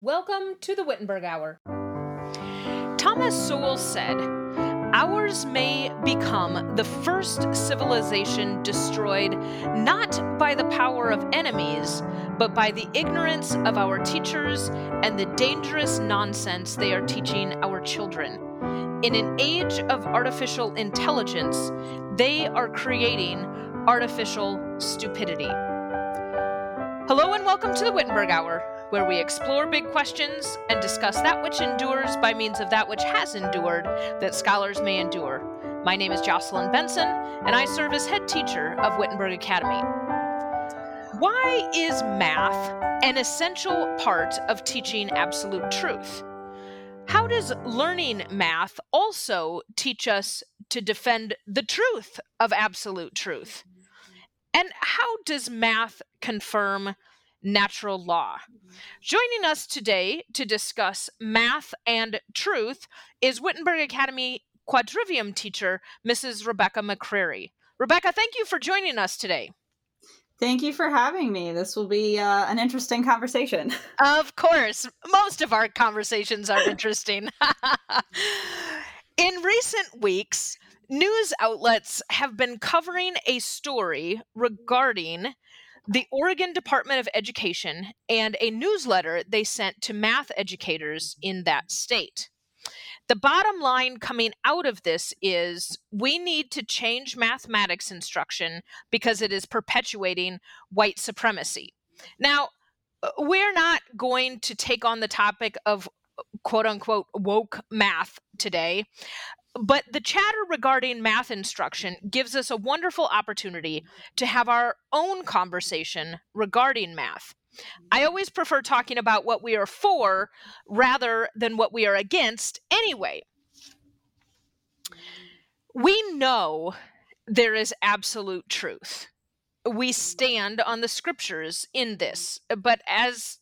Welcome to the Wittenberg Hour. Thomas Sowell said, Ours may become the first civilization destroyed not by the power of enemies, but by the ignorance of our teachers and the dangerous nonsense they are teaching our children. In an age of artificial intelligence, they are creating artificial stupidity. Hello and welcome to the Wittenberg Hour where we explore big questions and discuss that which endures by means of that which has endured, that scholars may endure. My name is Jocelyn Benson, and I serve as head teacher of Wittenberg Academy. Why is math an essential part of teaching absolute truth? How does learning math also teach us to defend the truth of absolute truth? And how does math confirm natural law. Joining us today to discuss math and truth is Wittenberg Academy quadrivium teacher, Mrs. Rebecca McCreary. Rebecca, thank you for joining us today. Thank you for having me. This will be uh, an interesting conversation. Of course. Most of our conversations are interesting. In recent weeks, news outlets have been covering a story regarding the Oregon Department of Education and a newsletter they sent to math educators in that state. The bottom line coming out of this is we need to change mathematics instruction because it is perpetuating white supremacy. Now, uh, we're not going to take on the topic of quote unquote woke math today. But the chatter regarding math instruction gives us a wonderful opportunity to have our own conversation regarding math. I mm-hmm. always prefer talking about what we are for rather than what we are against anyway. We know there is absolute truth. We stand on the scriptures in this, but as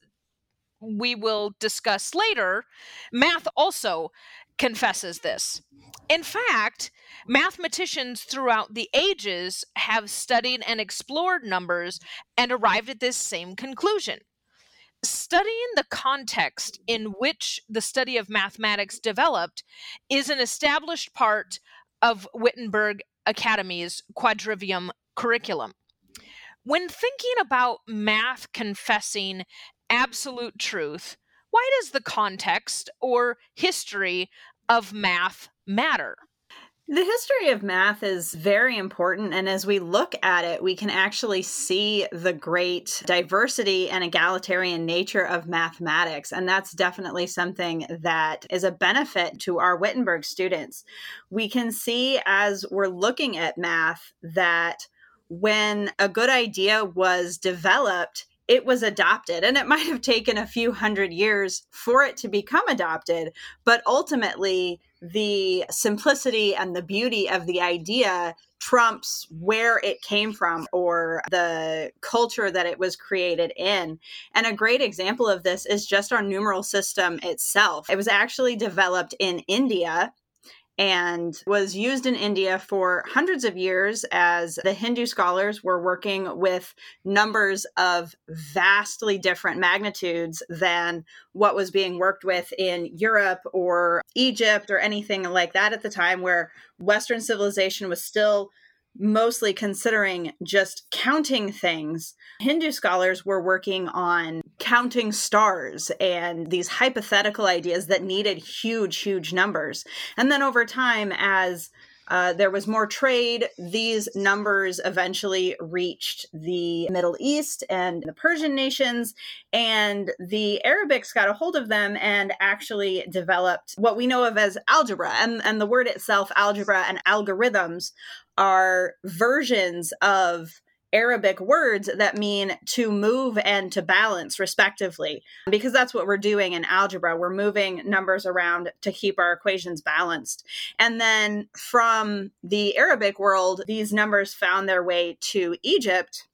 we will discuss later, math also confesses this. In fact, mathematicians throughout the ages have studied and explored numbers and arrived at this same conclusion. Studying the context in which the study of mathematics developed is an established part of Wittenberg Academy's quadrivium curriculum. When thinking about math confessing absolute truth, why does the context or history of math matter? The history of math is very important. And as we look at it, we can actually see the great diversity and egalitarian nature of mathematics. And that's definitely something that is a benefit to our Wittenberg students. We can see as we're looking at math that when a good idea was developed, it was adopted and it might have taken a few hundred years for it to become adopted but ultimately the simplicity and the beauty of the idea trumps where it came from or the culture that it was created in. And a great example of this is just our numeral system itself. It was actually developed in India and was used in India for hundreds of years as the Hindu scholars were working with numbers of vastly different magnitudes than what was being worked with in Europe or Egypt or anything like that at the time, where Western civilization was still mostly considering just counting things. Hindu scholars were working on counting stars and these hypothetical ideas that needed huge, huge numbers. And then over time, as uh, there was more trade. These numbers eventually reached the Middle East and the Persian nations, and the Arabics got a hold of them and actually developed what we know of as algebra. And, and the word itself, algebra and algorithms, are versions of Arabic words that mean to move and to balance, respectively, because that's what we're doing in algebra. We're moving numbers around to keep our equations balanced. And then from the Arabic world, these numbers found their way to Egypt.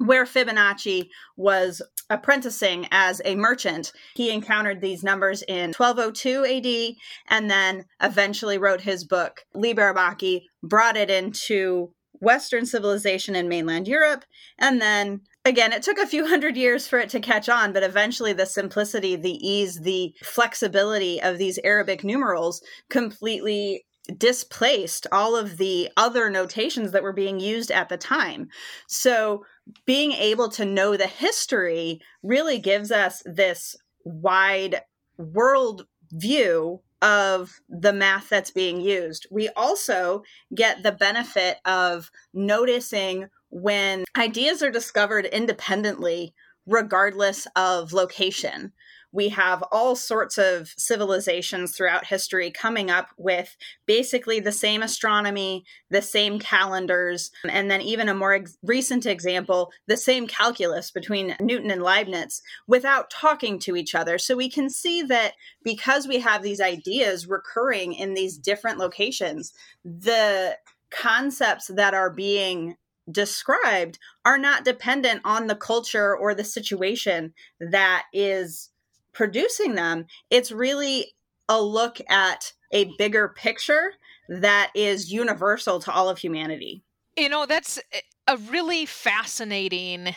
Where Fibonacci was apprenticing as a merchant. He encountered these numbers in 1202 AD and then eventually wrote his book, Liber Abaci, brought it into Western civilization in mainland Europe, and then again, it took a few hundred years for it to catch on, but eventually the simplicity, the ease, the flexibility of these Arabic numerals completely displaced all of the other notations that were being used at the time. So being able to know the history really gives us this wide world view of the math that's being used. We also get the benefit of noticing when ideas are discovered independently, regardless of location we have all sorts of civilizations throughout history coming up with basically the same astronomy, the same calendars, and then even a more ex- recent example, the same calculus between Newton and Leibniz without talking to each other. So we can see that because we have these ideas recurring in these different locations, the concepts that are being described are not dependent on the culture or the situation that is producing them, it's really a look at a bigger picture that is universal to all of humanity. You know, that's a really fascinating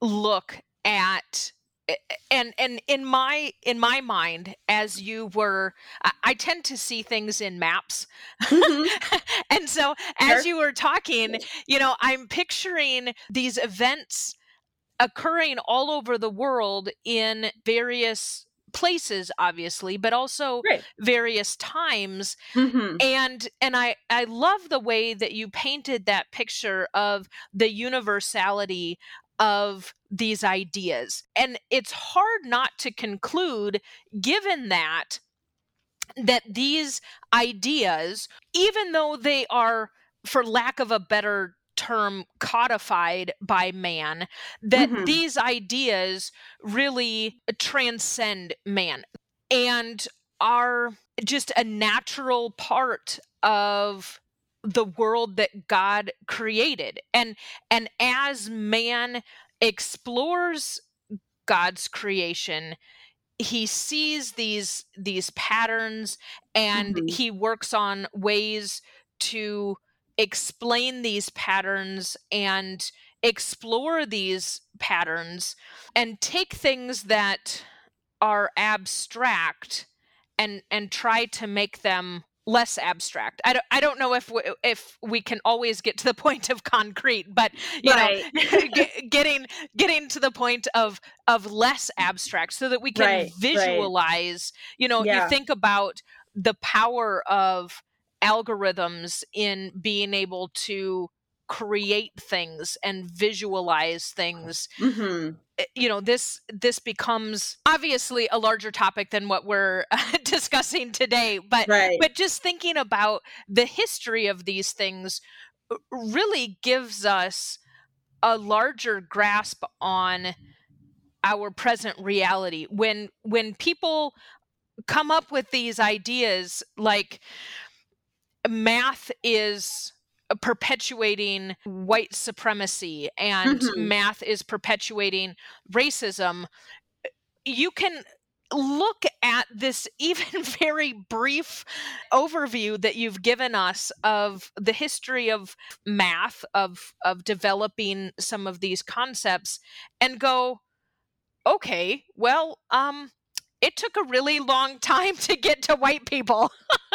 look at and and in my in my mind as you were i, tend to see things in maps mm-hmm. and so as sure. you were talking you know i'm picturing these events occurring all over the world in various places obviously but also right. various times mm-hmm. and and i i love the way that you painted that picture of the universality of these ideas and it's hard not to conclude given that that these ideas even though they are for lack of a better term codified by man that mm-hmm. these ideas really transcend man and are just a natural part of the world that God created and and as man explores God's creation he sees these these patterns and mm-hmm. he works on ways to explain these patterns and explore these patterns and take things that are abstract and and try to make them less abstract. I don't, I don't know if we, if we can always get to the point of concrete, but you right. know, get, getting getting to the point of of less abstract so that we can right, visualize. Right. You know, yeah. you think about the power of algorithms in being able to create things and visualize things mm-hmm. Eh, you know this this becomes obviously a larger topic than what we're discussing today but right. but just thinking about the history of these things really gives us a larger grasp on our present reality when when people come up with these ideas like math is perpetuating white supremacy and mm-hmm. math is perpetuating racism you can look at this even very brief overview that you've given us of the history of math of of developing some of these concepts and go okay well um it took a really long time to get to white people.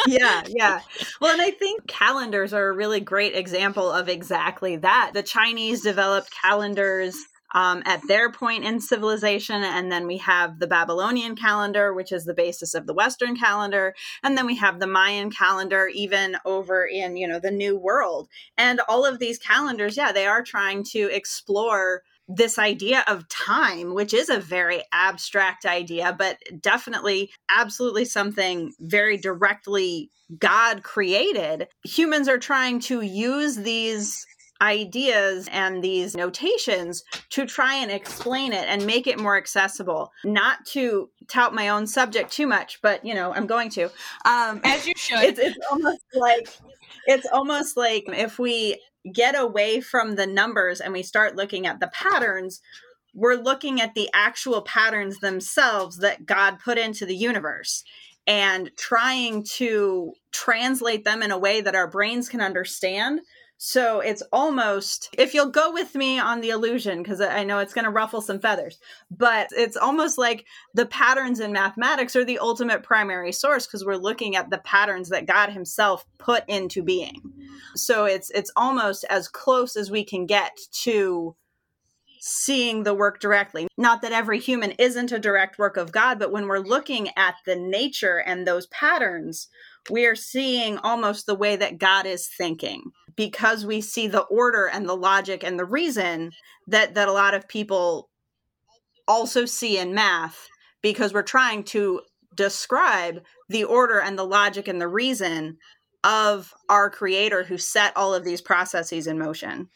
yeah, yeah. Well, and I think calendars are a really great example of exactly that. The Chinese developed calendars um, at their point in civilization. And then we have the Babylonian calendar, which is the basis of the Western calendar. And then we have the Mayan calendar, even over in, you know, the New World. And all of these calendars, yeah, they are trying to explore this idea of time, which is a very abstract idea, but definitely absolutely something very directly God created. Humans are trying to use these ideas and these notations to try and explain it and make it more accessible. Not to tout my own subject too much but you know i'm going to. Um as you should. it's, it's almost like it's almost like if we get away from the numbers and we start looking at the patterns, we're looking at the actual patterns themselves that God put into the universe and trying to translate them in a way that our brains can understand So it's almost, if you'll go with me on the illusion, because I know it's going to ruffle some feathers, but it's almost like the patterns in mathematics are the ultimate primary source because we're looking at the patterns that God Himself put into being. So it's it's almost as close as we can get to seeing the work directly. Not that every human isn't a direct work of God, but when we're looking at the nature and those patterns, we are seeing almost the way that God is thinking because we see the order and the logic and the reason that that a lot of people also see in math because we're trying to describe the order and the logic and the reason of our creator who set all of these processes in motion.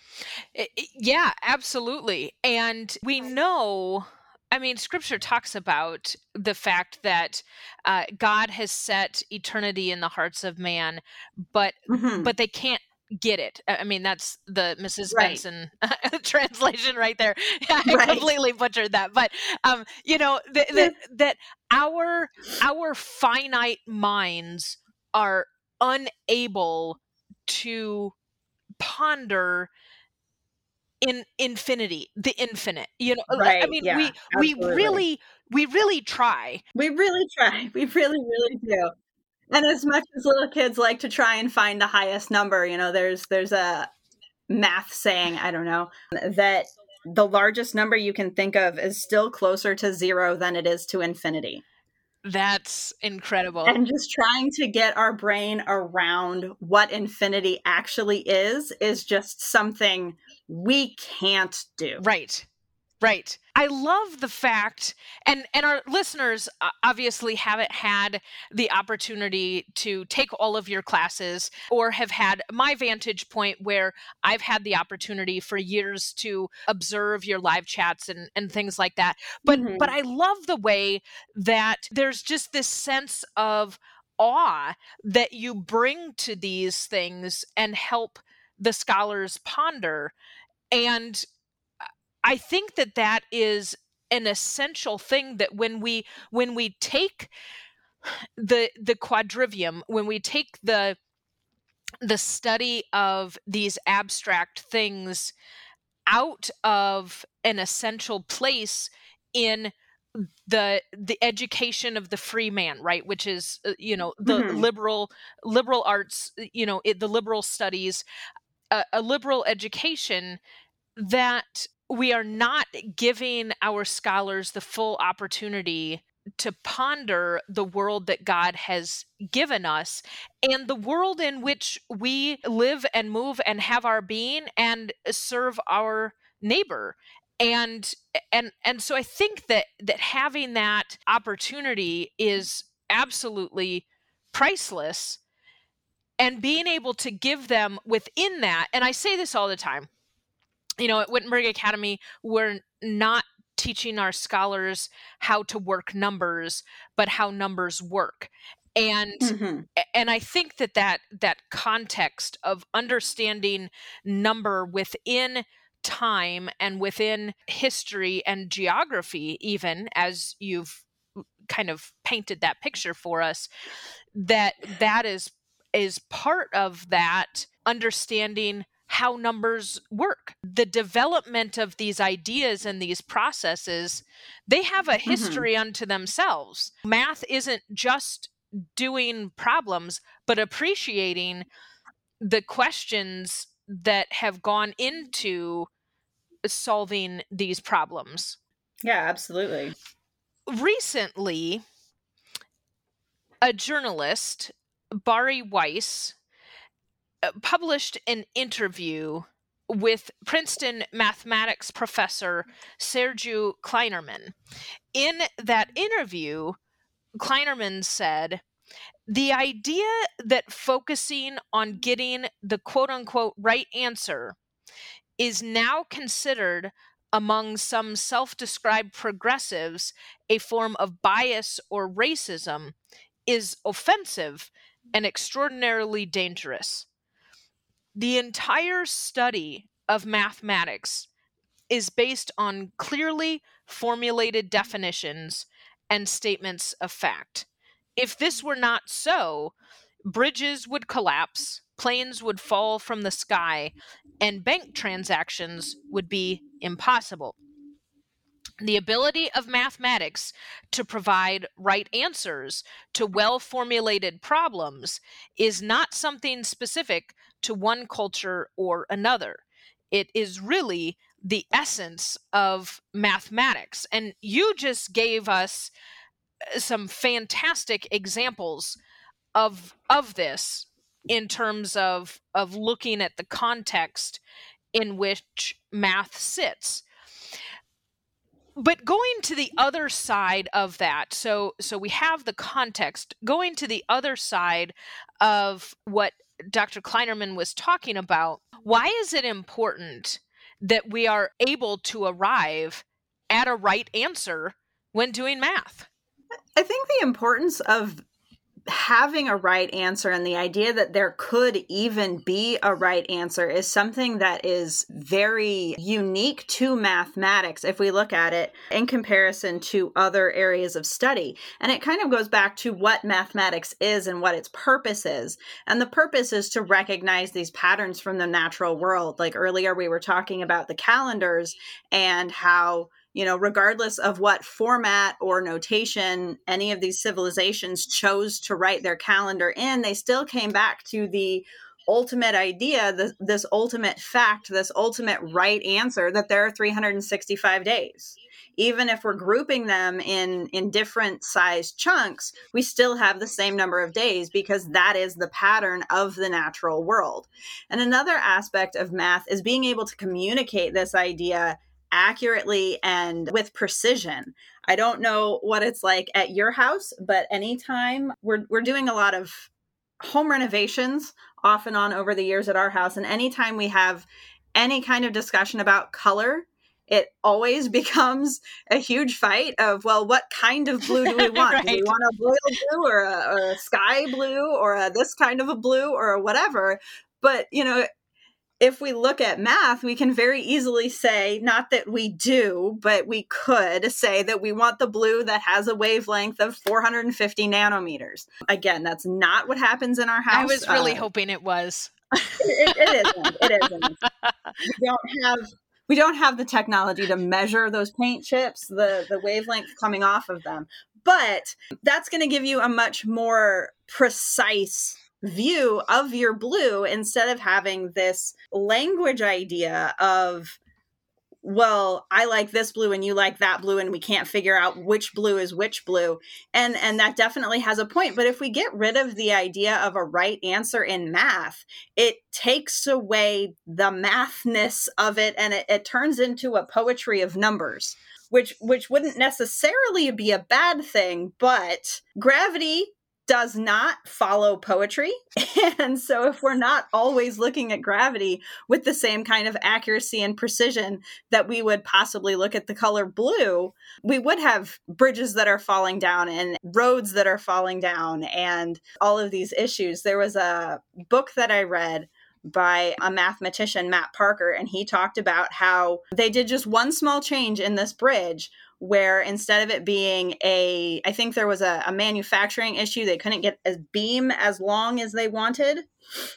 Yeah, absolutely. And we know I mean, scripture talks about the fact that uh, God has set eternity in the hearts of man, but mm-hmm. but they can't get it. I mean, that's the Mrs. Right. Benson translation right there. I right. completely butchered that, but um, you know th- th- that our our finite minds are unable to ponder in infinity the infinite you know right, i mean yeah, we absolutely. we really we really try we really try we really really do and as much as little kids like to try and find the highest number you know there's there's a math saying i don't know that the largest number you can think of is still closer to zero than it is to infinity that's incredible. And just trying to get our brain around what infinity actually is is just something we can't do. Right. Right. I love the fact and and our listeners obviously haven't had the opportunity to take all of your classes or have had my vantage point where I've had the opportunity for years to observe your live chats and and things like that. But mm-hmm. but I love the way that there's just this sense of awe that you bring to these things and help the scholars ponder and I think that that is an essential thing that when we when we take the the quadrivium when we take the the study of these abstract things out of an essential place in the the education of the free man right which is uh, you know the mm-hmm. liberal liberal arts you know it, the liberal studies uh, a liberal education that we are not giving our scholars the full opportunity to ponder the world that God has given us and the world in which we live and move and have our being and serve our neighbor. And and and so i think that that having that opportunity is absolutely priceless and being able to give them within that and i say this all the time you know, at Wittenberg Academy, we're not teaching our scholars how to work numbers, but how numbers work. And mm-hmm. and I think that that that context of understanding number within time and within history and geography even as you've kind of painted that picture for us that that is is part of that understanding how numbers work. The development of these ideas and these processes, they have a mm-hmm. history mm-hmm. unto themselves. Math isn't just doing problems, but appreciating the questions that have gone into solving these problems. Yeah, absolutely. Recently, a journalist, Bari Weiss, Uh, published an interview with Princeton mathematics professor Sergiu Klainerman. In that interview, Klainerman said, the idea that focusing on getting the quote unquote right answer is now considered among some self described progressives a form of bias or racism is offensive and extraordinarily dangerous. The entire study of mathematics is based on clearly formulated definitions and statements of fact. If this were not so, bridges would collapse, planes would fall from the sky, and bank transactions would be impossible. The ability of mathematics to provide right answers to well formulated problems is not something specific to one culture or another. It is really the essence of mathematics. And you just gave us uh, some fantastic examples of of this in terms of of looking at the context in which math sits but going to the other side of that so so we have the context going to the other side of what dr klainerman was talking about why is it important that we are able to arrive at a right answer when doing math? I think the importance of having a right answer and the idea that there could even be a right answer is something that is very unique to mathematics if we look at it in comparison to other areas of study. And it kind of goes back to what mathematics is and what its purpose is. And the purpose is to recognize these patterns from the natural world. Like earlier, we were talking about the calendars and how you know, regardless of what format or notation any of these civilizations chose to write their calendar in, they still came back to the ultimate idea, this, this ultimate fact, this ultimate right answer that there are 365 days. Even if we're grouping them in in different size chunks, we still have the same number of days because that is the pattern of the natural world. And another aspect of math is being able to communicate this idea accurately and with precision. I don't know what it's like at your house, but anytime we're we're doing a lot of home renovations off and on over the years at our house and anytime we have any kind of discussion about color it always becomes a huge fight of well what kind of blue do we want right. do we want a royal blue or a, or a sky blue or a, this kind of a blue or whatever but you know if we look at math, we can very easily say, not that we do, but we could say that we want the blue that has a wavelength of 450 nanometers. Again, that's not what happens in our house. I was really uh, hoping it was. it, it isn't. It isn't. we don't have we don't have the technology to measure those paint chips, the the wavelength coming off of them. But that's going to give you a much more precise view of your blue instead of having this language idea of well i like this blue and you like that blue and we can't figure out which blue is which blue. And and that definitely has a point. But if we get rid of the idea of a right answer in math it takes away the mathness of it and it, it turns into a poetry of numbers which which wouldn't necessarily be a bad thing but gravity does not follow poetry. And so, if we're not always looking at gravity with the same kind of accuracy and precision that we would possibly look at the color blue, we would have bridges that are falling down and roads that are falling down and all of these issues. There was a book that I read by a mathematician, Matt Parker, and he talked about how they did just one small change in this bridge where instead of it being a i think there was a, a, manufacturing issue they couldn't get a beam as long as they wanted.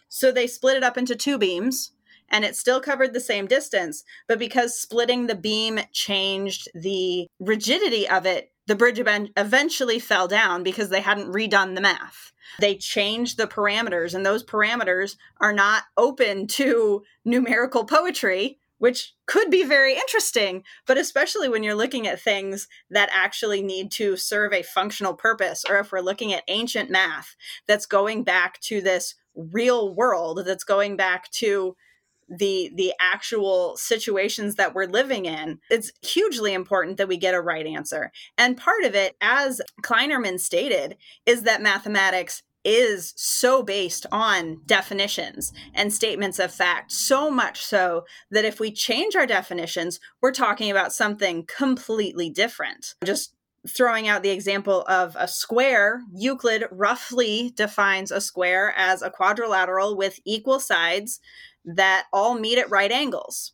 So they split it up into two beams and it still covered the same distance but because splitting the beam changed the rigidity of it the bridge eventually fell down because they hadn't redone the math. They changed the parameters and those parameters are not open to numerical poetry which could be very interesting, but especially when you're looking at things that actually need to serve a functional purpose, or if we're looking at ancient math that's going back to this real world, that's going back to the the actual situations that we're living in it's hugely important that we get a right answer. And part of it as klainerman stated is that mathematics is so based on definitions and statements of fact, so much so that if we change our definitions, we're talking about something completely different. Just throwing out the example of a square, Euclid roughly defines a square as a quadrilateral with equal sides that all meet at right angles.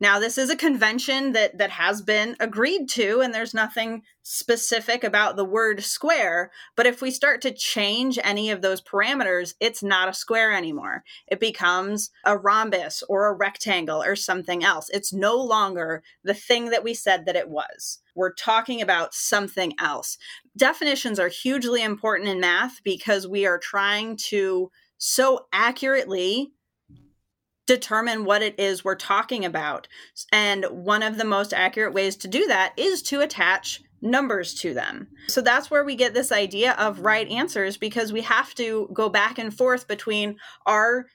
Now, this is a convention that that has been agreed to, and there's nothing specific about the word square. But if we start to change any of those parameters, it's not a square anymore. It becomes a rhombus or a rectangle or something else. It's no longer the thing that we said that it was. We're talking about something else. Definitions are hugely important in math because we are trying to so accurately determine what it is we're talking about. And one of the most accurate ways to do that is to attach numbers to them. So that's where we get this idea of right answers because we have to go back and forth between our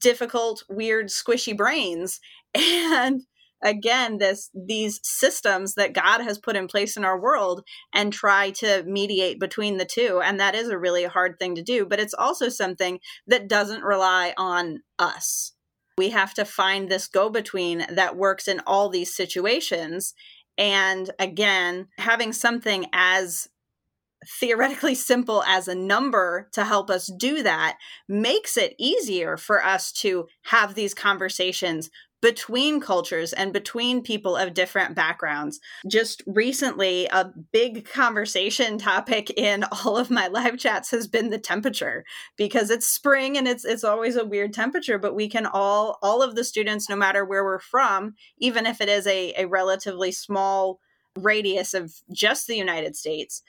difficult, weird, squishy brains and again this these systems that God has put in place in our world and try to mediate between the two and that is a really hard thing to do but it's also something that doesn't rely on us we have to find this go between that works in all these situations. And again, having something as theoretically simple as a number to help us do that makes it easier for us to have these conversations between cultures and between people of different backgrounds. Just recently, a big conversation topic in all of my live chats has been the temperature because it's spring and it's it's always a weird temperature, but we can all all of the students no matter where we're from, even if it is a, a relatively small radius of just the United States,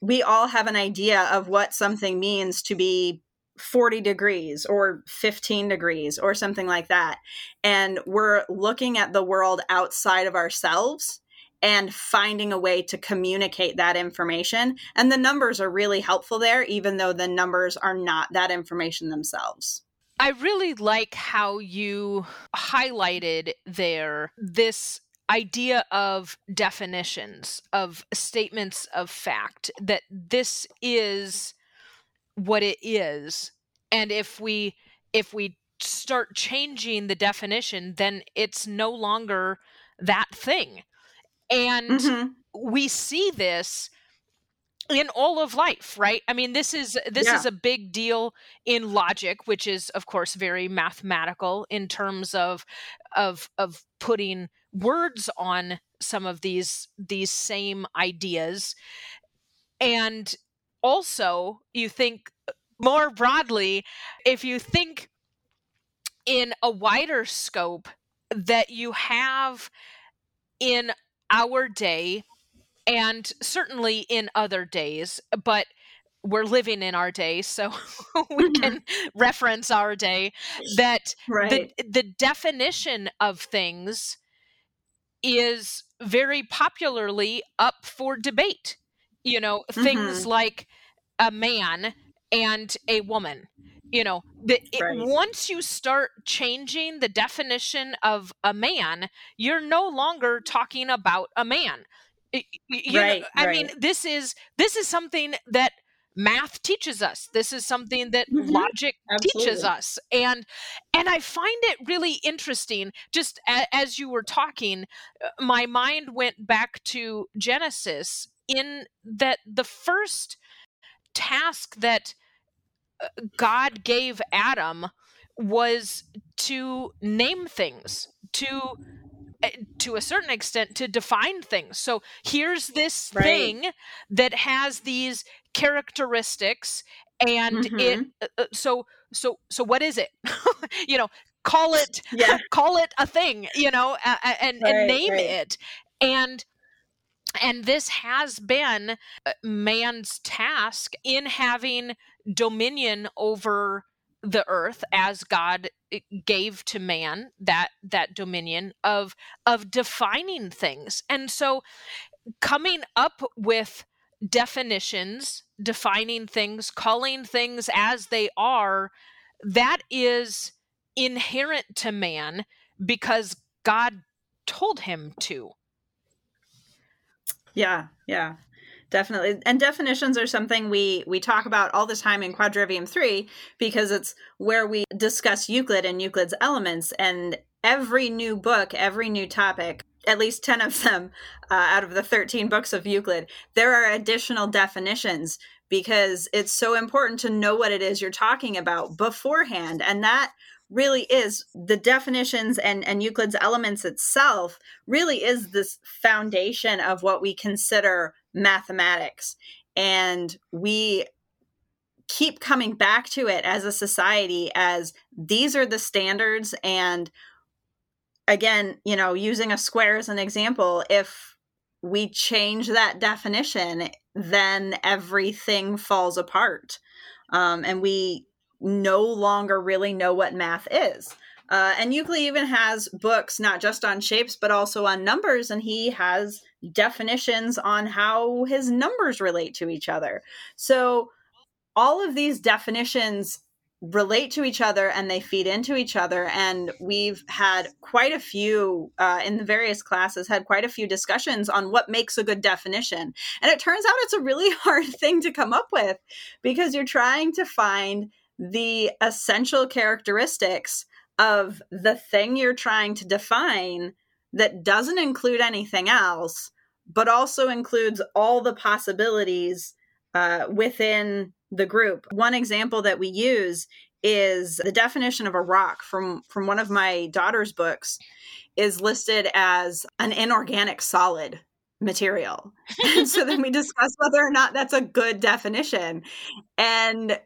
we all have an idea of what something means to be 40 degrees or 15 degrees or something like that. And we're looking at the world outside of ourselves and finding a way to communicate that information. And the numbers are really helpful there, even though the numbers are not that information themselves. I really like how you highlighted there this idea of definitions, of statements of fact, that this is what it is and if we if we start changing the definition then it's no longer that thing and mm-hmm. we see this in all of life right i mean this is this yeah. is a big deal in logic which is of course very mathematical in terms of of of putting words on some of these these same ideas and also you think more broadly if you think in a wider scope that you have in our day and certainly in other days but we're living in our day so we mm-hmm. can reference our day that right. the, the definition of things is very popularly up for debate you know things mm-hmm. like a man and a woman you know the, right. it, once you start changing the definition of a man you're no longer talking about a man you right, know, i right. mean this is this is something that math teaches us this is something that mm-hmm. logic Absolutely. teaches us and and i find it really interesting just a, as you were talking uh, my mind went back to genesis in that the first task that uh, God gave Adam was to name things, to eh, to a certain extent to define things. So here's this right. thing that has these characteristics and mm-hmm. it uh, uh so so so what is it? you know, call it yeah. call it a thing, you know, uh, and right, and name right. it. And and this has been uh, man's task in having dominion over the earth as God eh, gave to man that that dominion of of defining things. And so coming up with definitions, defining things, calling things as they are, that is inherent to man because God told him to. Yeah, yeah. Definitely. And definitions are something we we talk about all the time in Quadrivium 3 because it's where we discuss Euclid and Euclid's elements and every new book, every new topic, at least 10 of them uh, out of the 13 books of Euclid, there are additional definitions because it's so important to know what it is you're talking about beforehand and that really is the definitions and, and Euclid's elements itself really is this foundation of what we consider mathematics. And we keep coming back to it as a society as these are the standards and again you know using a square as an example if we change that definition then everything falls apart um, and we no longer really know what math is uh, and Euclid even has books not just on shapes but also on numbers, and he has definitions on how his numbers relate to each other. So all of these definitions relate to each other and they feed into each other and we've had quite a few uh, in the various classes had quite a few discussions on what makes a good definition and it turns out it's a really hard thing to come up with because you're trying to find the essential characteristics of the thing you're trying to define that doesn't include anything else but also includes all the possibilities uh, within the group. One example that we use is the definition of a rock from from one of my daughter's books is listed as an inorganic solid material. so then we discuss whether or not that's a good definition. And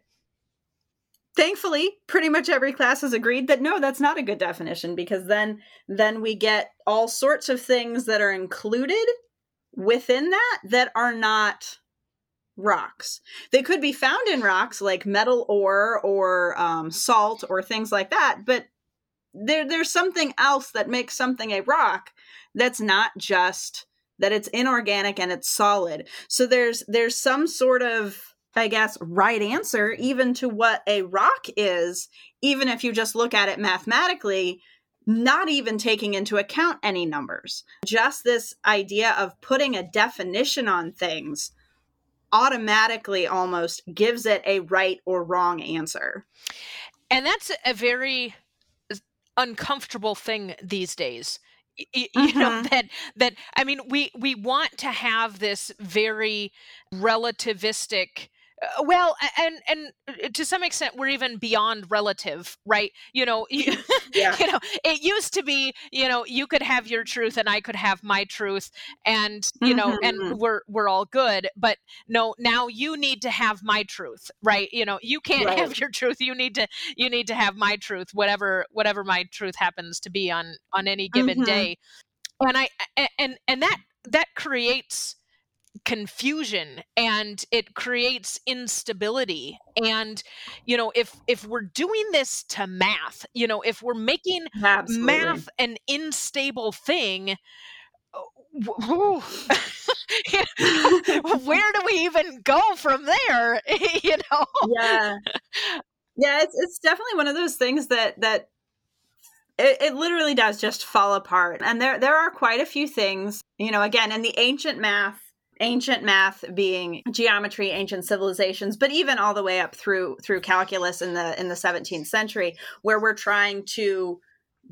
thankfully pretty much every class has agreed that no that's not a good definition because then then we get all sorts of things that are included within that that are not rocks. They could be found in rocks like metal ore or um, salt or things like that, but there there's something else that makes something a rock that's not just that it's inorganic and it's solid. So there's there's some sort of I guess right answer even to what a rock is, even if you just look at it mathematically, not even taking into account any numbers. Just this idea of putting a definition on things automatically almost gives it a right or wrong answer. And that's a very uncomfortable thing these days. You, mm-hmm. know that that I mean we we want to have this very relativistic well and and uh, to some extent we're even beyond relative right you know you, yeah. you know it used to be you know you could have your truth and i could have my truth and you know mm-hmm. and mm-hmm. we're we're all good but no now you need to have my truth right you know you can't right. have your truth you need to you need to have my truth whatever whatever my truth happens to be on on any given mm-hmm. day and i and and that that creates confusion and it creates instability. And you know if if we're doing this to math you know if we're making Absolutely. math an unstable thing uh, where do we even go from there you know? Yeah. Yeah it's, it's definitely one of those things that that it, it literally does just fall apart. And there there are quite a few things you know again in the ancient math ancient math being geometry ancient civilizations but even all the way up through through calculus in the in the 17th century where we're trying to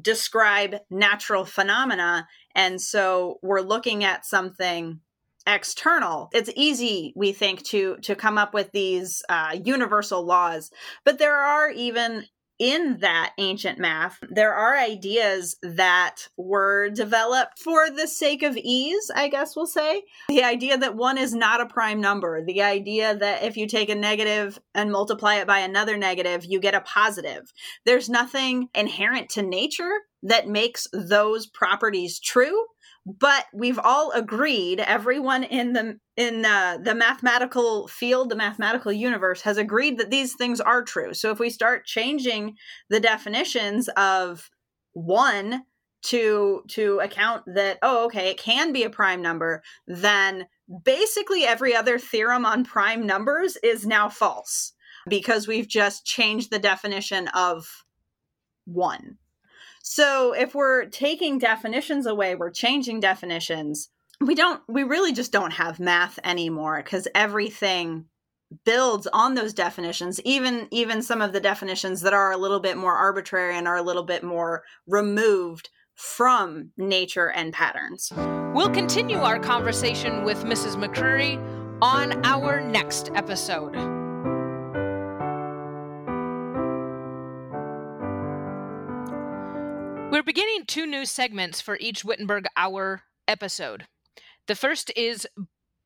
describe natural phenomena. And so we're looking at something external. It's easy we think to to come up with these uh, universal laws but there are even in that ancient math, there are ideas that were developed for the sake of ease, I guess we'll say. The idea that one is not a prime number, the idea that if you take a negative and multiply it by another negative, you get a positive. There's nothing inherent to nature that makes those properties true but we've all agreed everyone in the in uh, the mathematical field the mathematical universe has agreed that these things are true. So if we start changing the definitions of one to to account that oh okay it can be a prime number then basically every other theorem on prime numbers is now false because we've just changed the definition of one so if we're taking definitions away, we're changing definitions. We don't we really just don't have math anymore because everything builds on those definitions even even some of the definitions that are a little bit more arbitrary and are a little bit more removed from nature and patterns. We'll continue our conversation with Mrs. McCreary on our next episode. Beginning two new segments for each Wittenberg Hour episode. The first is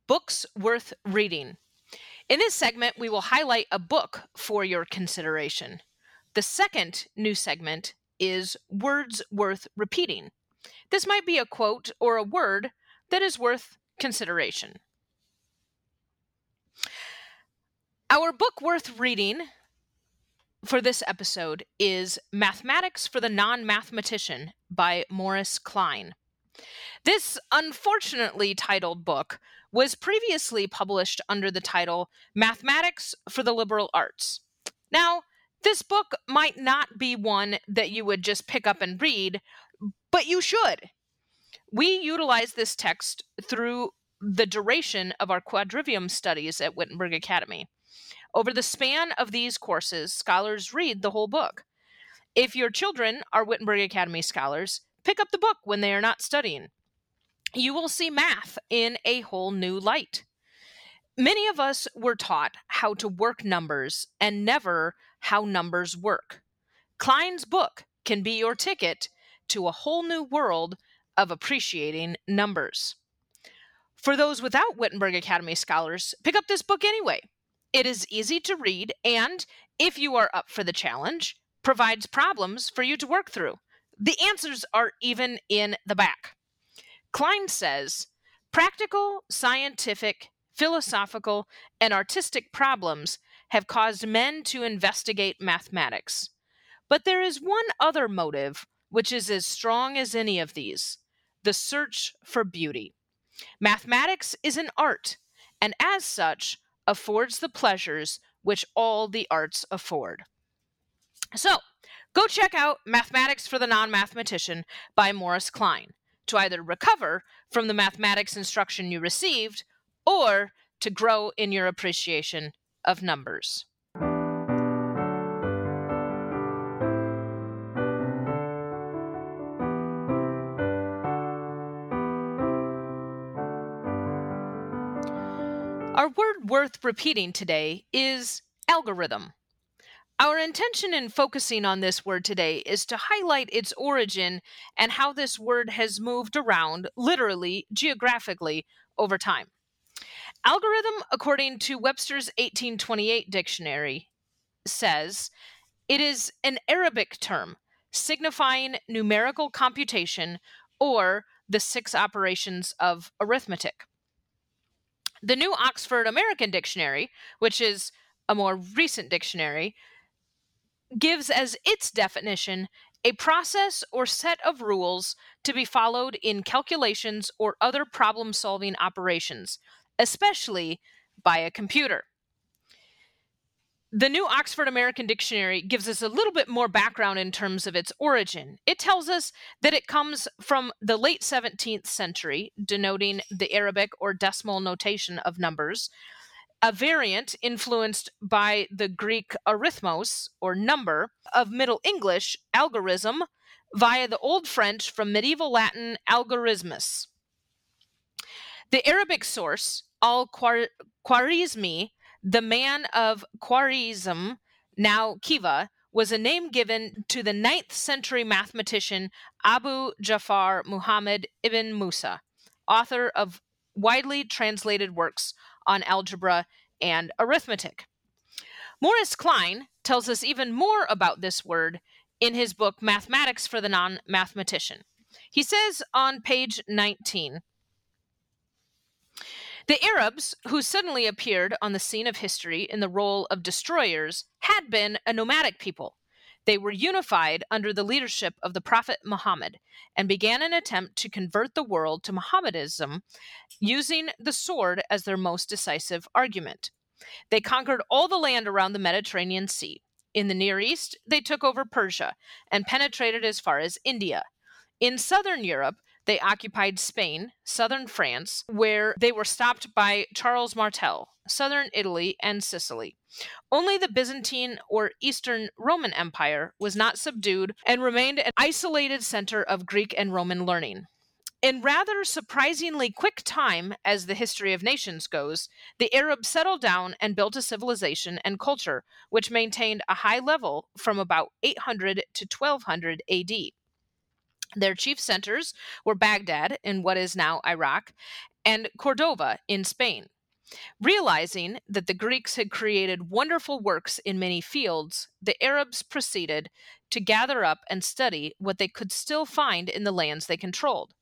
Books Worth Reading. In this segment, we will highlight a book for your consideration. The second new segment is Words Worth Repeating. This might be a quote or a word that is worth consideration. Our book worth reading for this episode is Mathematics for the Non Mathematician by Morris Kline. This unfortunately titled book was previously published under the title Mathematics for the Liberal Arts. Now, this book might not be one that you would just pick up and read, but you should. We utilize this text through the duration of our quadrivium studies at Wittenberg Academy. Over the span of these courses, scholars read the whole book. If your children are Wittenberg Academy scholars, pick up the book when they are not studying. You will see math in a whole new light. Many of us were taught how to work numbers and never how numbers work. Kline's book can be your ticket to a whole new world of appreciating numbers. For those without Wittenberg Academy scholars, pick up this book anyway. It is easy to read, and if you are up for the challenge, provides problems for you to work through. The answers are even in the back. Kline says practical, scientific, philosophical, and artistic problems have caused men to investigate mathematics. But there is one other motive which is as strong as any of these the search for beauty. Mathematics is an art, and as such, affords the pleasures which all the arts afford. So, go check out Mathematics for the Non Mathematician by Morris Kline to either recover from the mathematics instruction you received or to grow in your appreciation of numbers. Worth repeating today is algorithm. Our intention in focusing on this word today is to highlight its origin and how this word has moved around, literally, geographically, over time. Algorithm, according to Webster's 1828 dictionary, says it is an Arabic term signifying numerical computation or the six operations of arithmetic. The New Oxford American Dictionary, which is a more recent dictionary, gives as its definition a process or set of rules to be followed in calculations or other problem solving operations, especially by a computer the new Oxford American Dictionary gives us a little bit more background in terms of its origin. It tells us that it comes from the late 17th century, denoting the Arabic or decimal notation of numbers, a variant influenced by the Greek arithmos or number of Middle English algorithm via the Old French from medieval Latin algorithmus. The Arabic source, al Khwarizmi, the man of Khwarizm, now Khiva, was a name given to the 9th century mathematician Abu Ja'far Muhammad ibn Musa, author of widely translated works on algebra and arithmetic. Morris Kline tells us even more about this word in his book Mathematics for the Non Mathematician. He says on page 19 the Arabs, who suddenly appeared on the scene of history in the role of destroyers, had been a nomadic people. They were unified under the leadership of the Prophet Muhammad and began an attempt to convert the world to Mohammedanism using the sword as their most decisive argument. They conquered all the land around the Mediterranean Sea. In the Near East, they took over Persia and penetrated as far as India. In southern Europe, they occupied Spain, southern France, where they were stopped by Charles Martel, southern Italy, and Sicily. Only the Byzantine or Eastern Roman Empire was not subdued and remained an isolated center of Greek and Roman learning. In rather surprisingly quick time, as the history of nations goes, the Arabs settled down and built a civilization and culture which maintained a high level from about 800 to 1200 AD. Their chief centers were Baghdad in what is now Iraq and Cordova in Spain. Realizing that the Greeks had created wonderful works in many fields, the Arabs proceeded to gather up and study what they could still find in the lands they controlled.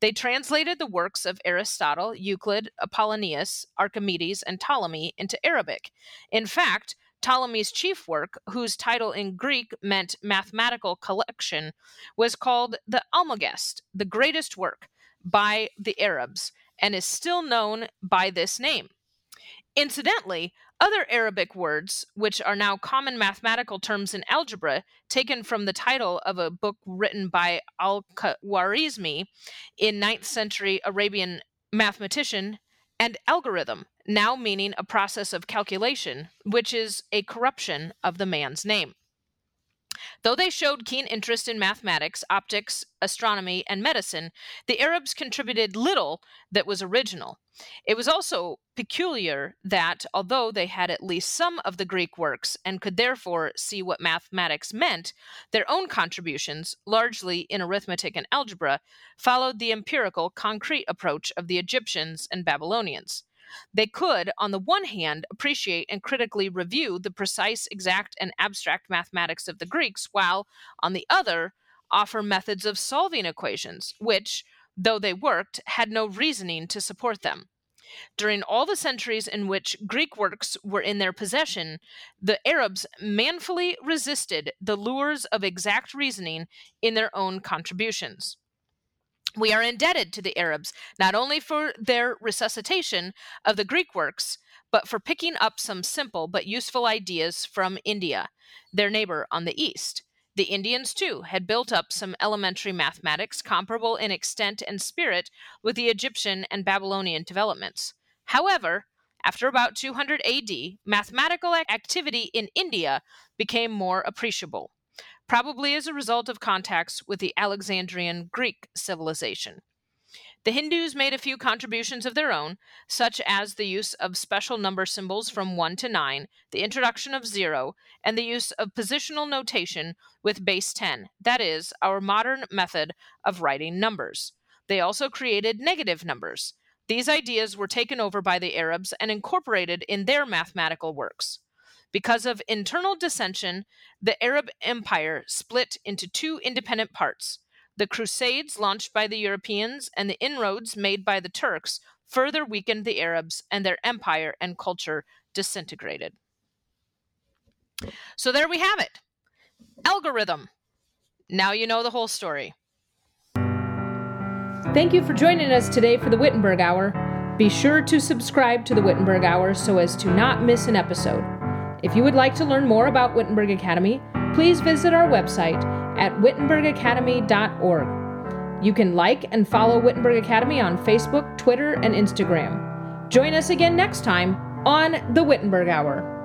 They translated the works of Aristotle, Euclid, Apollonius, Archimedes, and Ptolemy into Arabic. In fact, Ptolemy's chief work, whose title in Greek meant mathematical collection, was called the Almagest, the greatest work, by the Arabs, and is still known by this name. Incidentally, other Arabic words, which are now common mathematical terms in algebra, taken from the title of a book written by Al Khwarizmi in 9th century Arabian mathematician, and algorithm, now meaning a process of calculation, which is a corruption of the man's name. Though they showed keen interest in mathematics, optics, astronomy, and medicine, the Arabs contributed little that was original. It was also peculiar that, although they had at least some of the Greek works and could therefore see what mathematics meant, their own contributions, largely in arithmetic and algebra, followed the empirical, concrete approach of the Egyptians and Babylonians. They could, on the one hand, appreciate and critically review the precise, exact, and abstract mathematics of the Greeks, while, on the other, offer methods of solving equations, which, though they worked, had no reasoning to support them. During all the centuries in which Greek works were in their possession, the Arabs manfully resisted the lures of exact reasoning in their own contributions. We are indebted to the Arabs not only for their resuscitation of the Greek works, but for picking up some simple but useful ideas from India, their neighbor on the east. The Indians, too, had built up some elementary mathematics comparable in extent and spirit with the Egyptian and Babylonian developments. However, after about 200 AD, mathematical activity in India became more appreciable probably as a result of contacts with the Alexandrian Greek civilization. The Hindus made a few contributions of their own, such as the use of special number symbols from 1 to 9, the introduction of 0, and the use of positional notation with base 10, that is, our modern method of writing numbers. They also created negative numbers. These ideas were taken over by the Arabs and incorporated in their mathematical works. Because of internal dissension, the Arab Empire split into two independent parts. The Crusades launched by the Europeans and the inroads made by the Turks further weakened the Arabs, and their empire and culture disintegrated. So there we have it. Algorithm. Now you know the whole story. Thank you for joining us today for the Wittenberg Hour. Be sure to subscribe to the Wittenberg Hour so as to not miss an episode. If you would like to learn more about Wittenberg Academy, please visit our website at wittenbergacademy.org. You can like and follow Wittenberg Academy on Facebook, Twitter, and Instagram. Join us again next time on the Wittenberg Hour.